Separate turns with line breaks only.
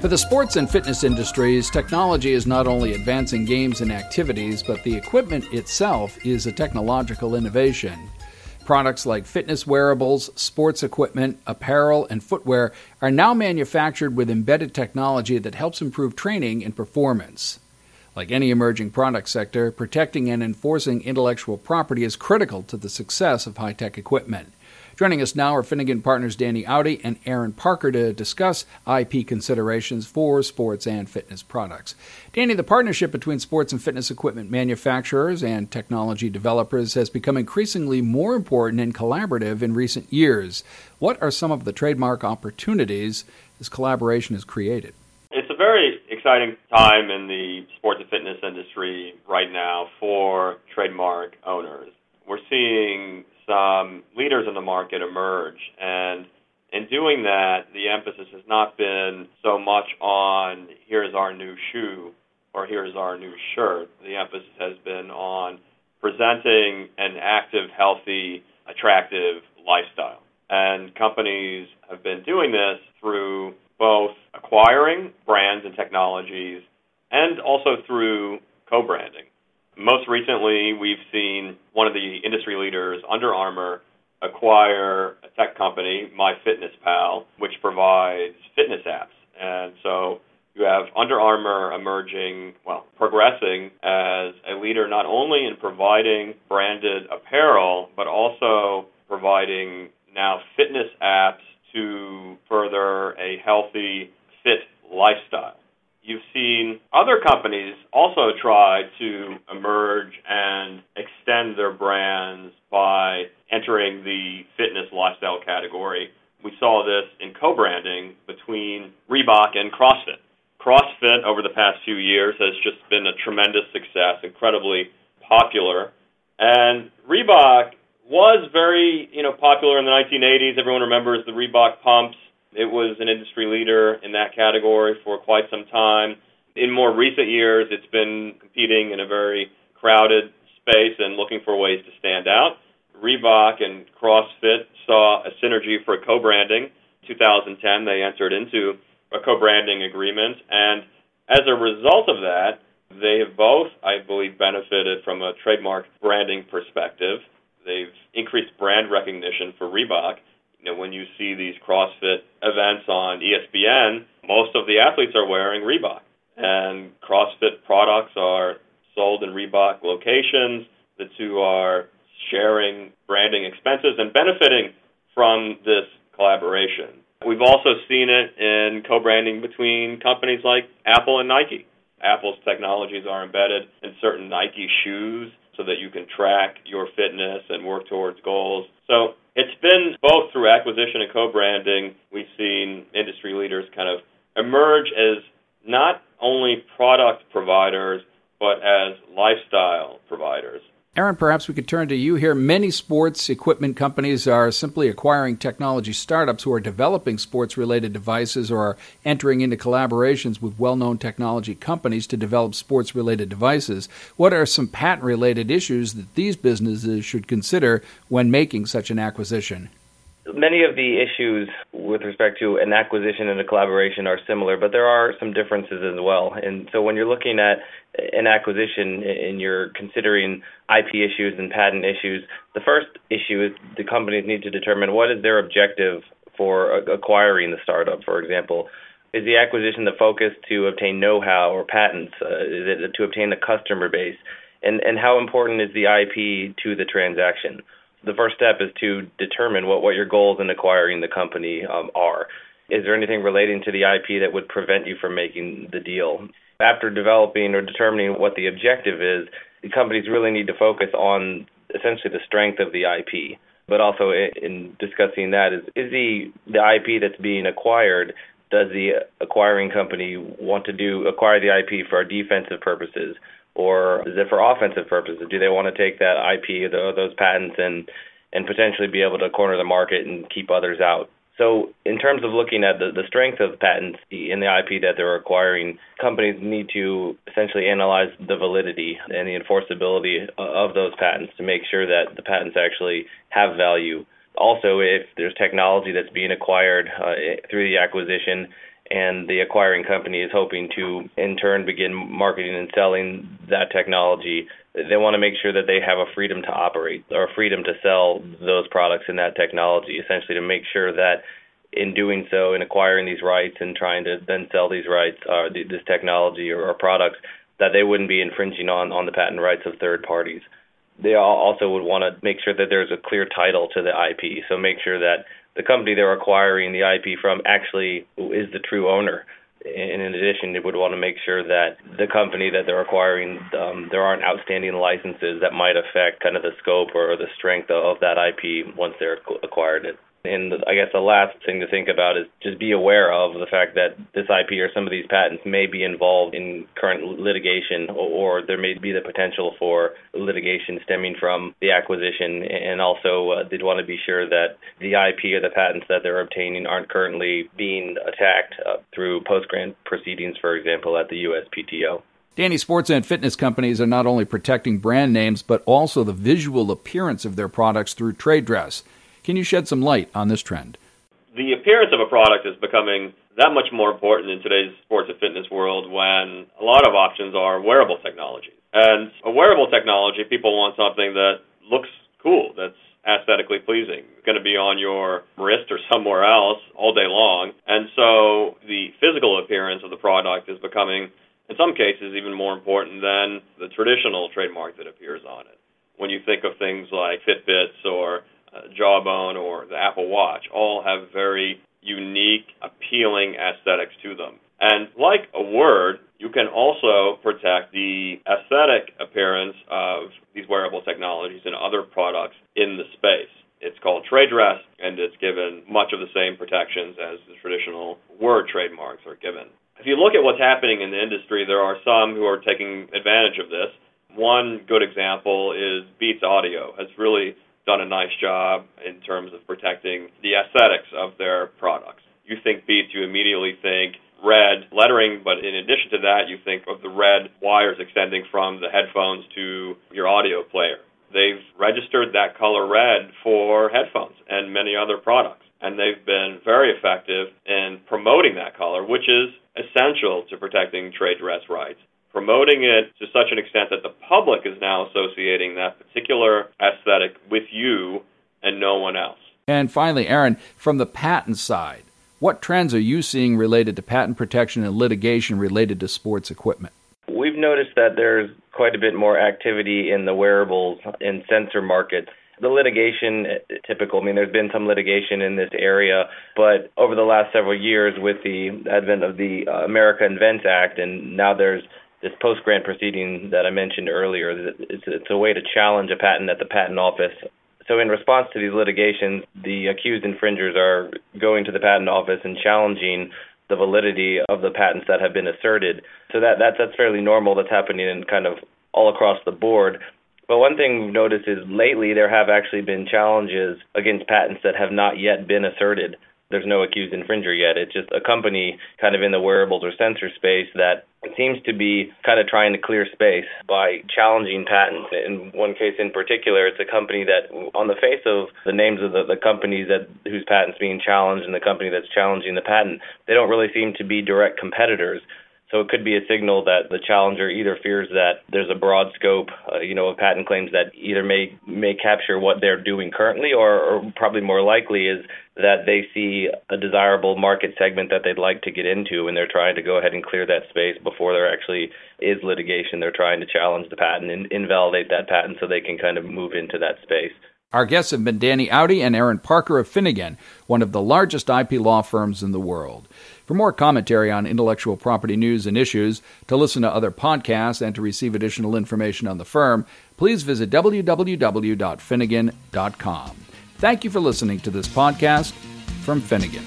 For the sports and fitness industries, technology is not only advancing games and activities, but the equipment itself is a technological innovation. Products like fitness wearables, sports equipment, apparel, and footwear are now manufactured with embedded technology that helps improve training and performance. Like any emerging product sector, protecting and enforcing intellectual property is critical to the success of high tech equipment. Joining us now are Finnegan partners Danny Awdeh and Aaron Parker to discuss IP considerations for sports and fitness products. Danny, the partnership between sports and fitness equipment manufacturers and technology developers has become increasingly more important and collaborative in recent years. What are some of the trademark opportunities this collaboration has created?
It's a very exciting time in the sports and fitness industry right now for trademark owners. We're seeing some leaders in the market emerge. And in doing that, the emphasis has not been so much on here's our new shoe or here's our new shirt. The emphasis has been on presenting an active, healthy, attractive lifestyle. And companies have been doing this through both acquiring brands and technologies and also through co branding. Most recently, we've seen one of the industry leaders, Under Armour, acquire a tech company, MyFitnessPal, which provides fitness apps. And so you have Under Armour emerging, well, progressing as a leader not only in providing branded apparel, but also providing now fitness apps to further a healthy, fit lifestyle. Seen other companies also try to emerge and extend their brands by entering the fitness lifestyle category. We saw this in co branding between Reebok and CrossFit. CrossFit, over the past few years, has just been a tremendous success, incredibly popular. And Reebok was very, you know, popular in the 1980s. Everyone remembers the Reebok pumps it was an industry leader in that category for quite some time. In more recent years, it's been competing in a very crowded space and looking for ways to stand out. Reebok and CrossFit saw a synergy for co-branding. 2010, they entered into a co-branding agreement, and as a result of that, they have both, I believe, benefited from a trademark branding perspective. They've increased brand recognition for Reebok, you know, when you see these CrossFit events on ESPN, most of the athletes are wearing Reebok. And CrossFit products are sold in Reebok locations. The two are sharing branding expenses and benefiting from this collaboration. We've also seen it in co branding between companies like Apple and Nike. Apple's technologies are embedded in certain Nike shoes so that you can track your fitness and work towards goals. So it's been both through acquisition and co-branding. We've seen industry leaders kind of emerge as not only product providers, but as lifestyle providers.
Aaron, perhaps we could turn to you here. Many sports equipment companies are simply acquiring technology startups who are developing sports related devices or are entering into collaborations with well known technology companies to develop sports related devices. What are some patent related issues that these businesses should consider when making such an acquisition?
Many of the issues with respect to an acquisition and a collaboration are similar, but there are some differences as well. And so when you're looking at an acquisition and you're considering IP issues and patent issues, the first issue is the companies need to determine what is their objective for acquiring the startup, for example. Is the acquisition the focus to obtain know-how or patents? Uh, is it to obtain a customer base? And and how important is the IP to the transaction? The first step is to determine what, what your goals in acquiring the company um, are. Is there anything relating to the IP that would prevent you from making the deal? After developing or determining what the objective is, the companies really need to focus on essentially the strength of the IP. But also in discussing that is is the the IP that's being acquired does the acquiring company want to do acquire the IP for defensive purposes or is it for offensive purposes? Do they want to take that IP, those patents, and and potentially be able to corner the market and keep others out? So, in terms of looking at the, the strength of patents in the IP that they're acquiring, companies need to essentially analyze the validity and the enforceability of those patents to make sure that the patents actually have value Also, if there's technology that's being acquired uh, through the acquisition, and the acquiring company is hoping to, in turn, begin marketing and selling that technology, they want to make sure that they have a freedom to operate or freedom to sell those products and that technology, essentially to make sure that in doing so, in acquiring these rights and trying to then sell these rights, uh, this technology or, or products, that they wouldn't be infringing on, on the patent rights of third parties. They also would want to make sure that there's a clear title to the IP, so make sure that the company they're acquiring the IP from actually is the true owner. And in addition, they would want to make sure that the company that they're acquiring, um, there aren't outstanding licenses that might affect kind of the scope or the strength of that IP once they're acquired it. And I guess the last thing to think about is just be aware of the fact that this IP or some of these patents may be involved in current litigation, or there may be the potential for litigation stemming from the acquisition. And also, uh, they'd want to be sure that the IP or the patents that they're obtaining aren't currently being attacked uh, through post grant proceedings, for example, at the USPTO.
Danny, sports and fitness companies are not only protecting brand names, but also the visual appearance of their products through trade dress. Can you shed some light on this trend?
The appearance of a product is becoming that much more important in today's sports and fitness world when a lot of options are wearable technology. And a wearable technology, people want something that looks cool, that's aesthetically pleasing, it's going to be on your wrist or somewhere else all day long. And so the physical appearance of the product is becoming, in some cases, even more important than the traditional trademark that appears on it. When you think of things like Fitbits or Jawbone or the Apple Watch all have very unique, appealing aesthetics to them. And like a word, you can also protect the aesthetic appearance of these wearable technologies and other products in the space. It's called trade dress, and it's given much of the same protections as the traditional word trademarks are given. If you look at what's happening in the industry, there are some who are taking advantage of this. One good example is Beats Audio has really done a nice job in terms of protecting the aesthetics of their products. You think Beats, you immediately think red lettering, but in addition to that, you think of the red wires extending from the headphones to your audio player. They've registered that color red for headphones and many other products, and they've been very effective in promoting that color, which is essential to protecting trade dress rights promoting it to such an extent that the public is now associating that particular aesthetic with you and no one else.
And finally, Aaron, from the patent side, what trends are you seeing related to patent protection and litigation related to sports equipment?
We've noticed that there's quite a bit more activity in the wearables and sensor market. The litigation, typical, I mean, there's been some litigation in this area, but over the last several years, with the advent of the uh, America Invents Act, and now there's this post grant proceeding that I mentioned earlier. It's, it's a way to challenge a patent at the patent office. So, in response to these litigations, the accused infringers are going to the patent office and challenging the validity of the patents that have been asserted. So that, that that's fairly normal. That's happening in kind of all across the board. But one thing we've noticed is lately there have actually been challenges against patents that have not yet been asserted there's no accused infringer yet. It's just a company kind of in the wearables or sensor space that seems to be kind of trying to clear space by challenging patents. In one case in particular, it's a company that, on the face of the names of the, the companies that whose patents being challenged and the company that's challenging the patent, they don't really seem to be direct competitors. So it could be a signal that the challenger either fears that there's a broad scope, uh, you know, of patent claims that either may may capture what they're doing currently, or, or probably more likely is that they see a desirable market segment that they'd like to get into, and they're trying to go ahead and clear that space before there actually is litigation. They're trying to challenge the patent and invalidate that patent so they can kind of move into that space.
Our guests have been Danny Awdeh and Aaron Parker of Finnegan, one of the largest IP law firms in the world. For more commentary on intellectual property news and issues, to listen to other podcasts, and to receive additional information on the firm, please visit www.finnegan.com. Thank you for listening to this podcast from Finnegan.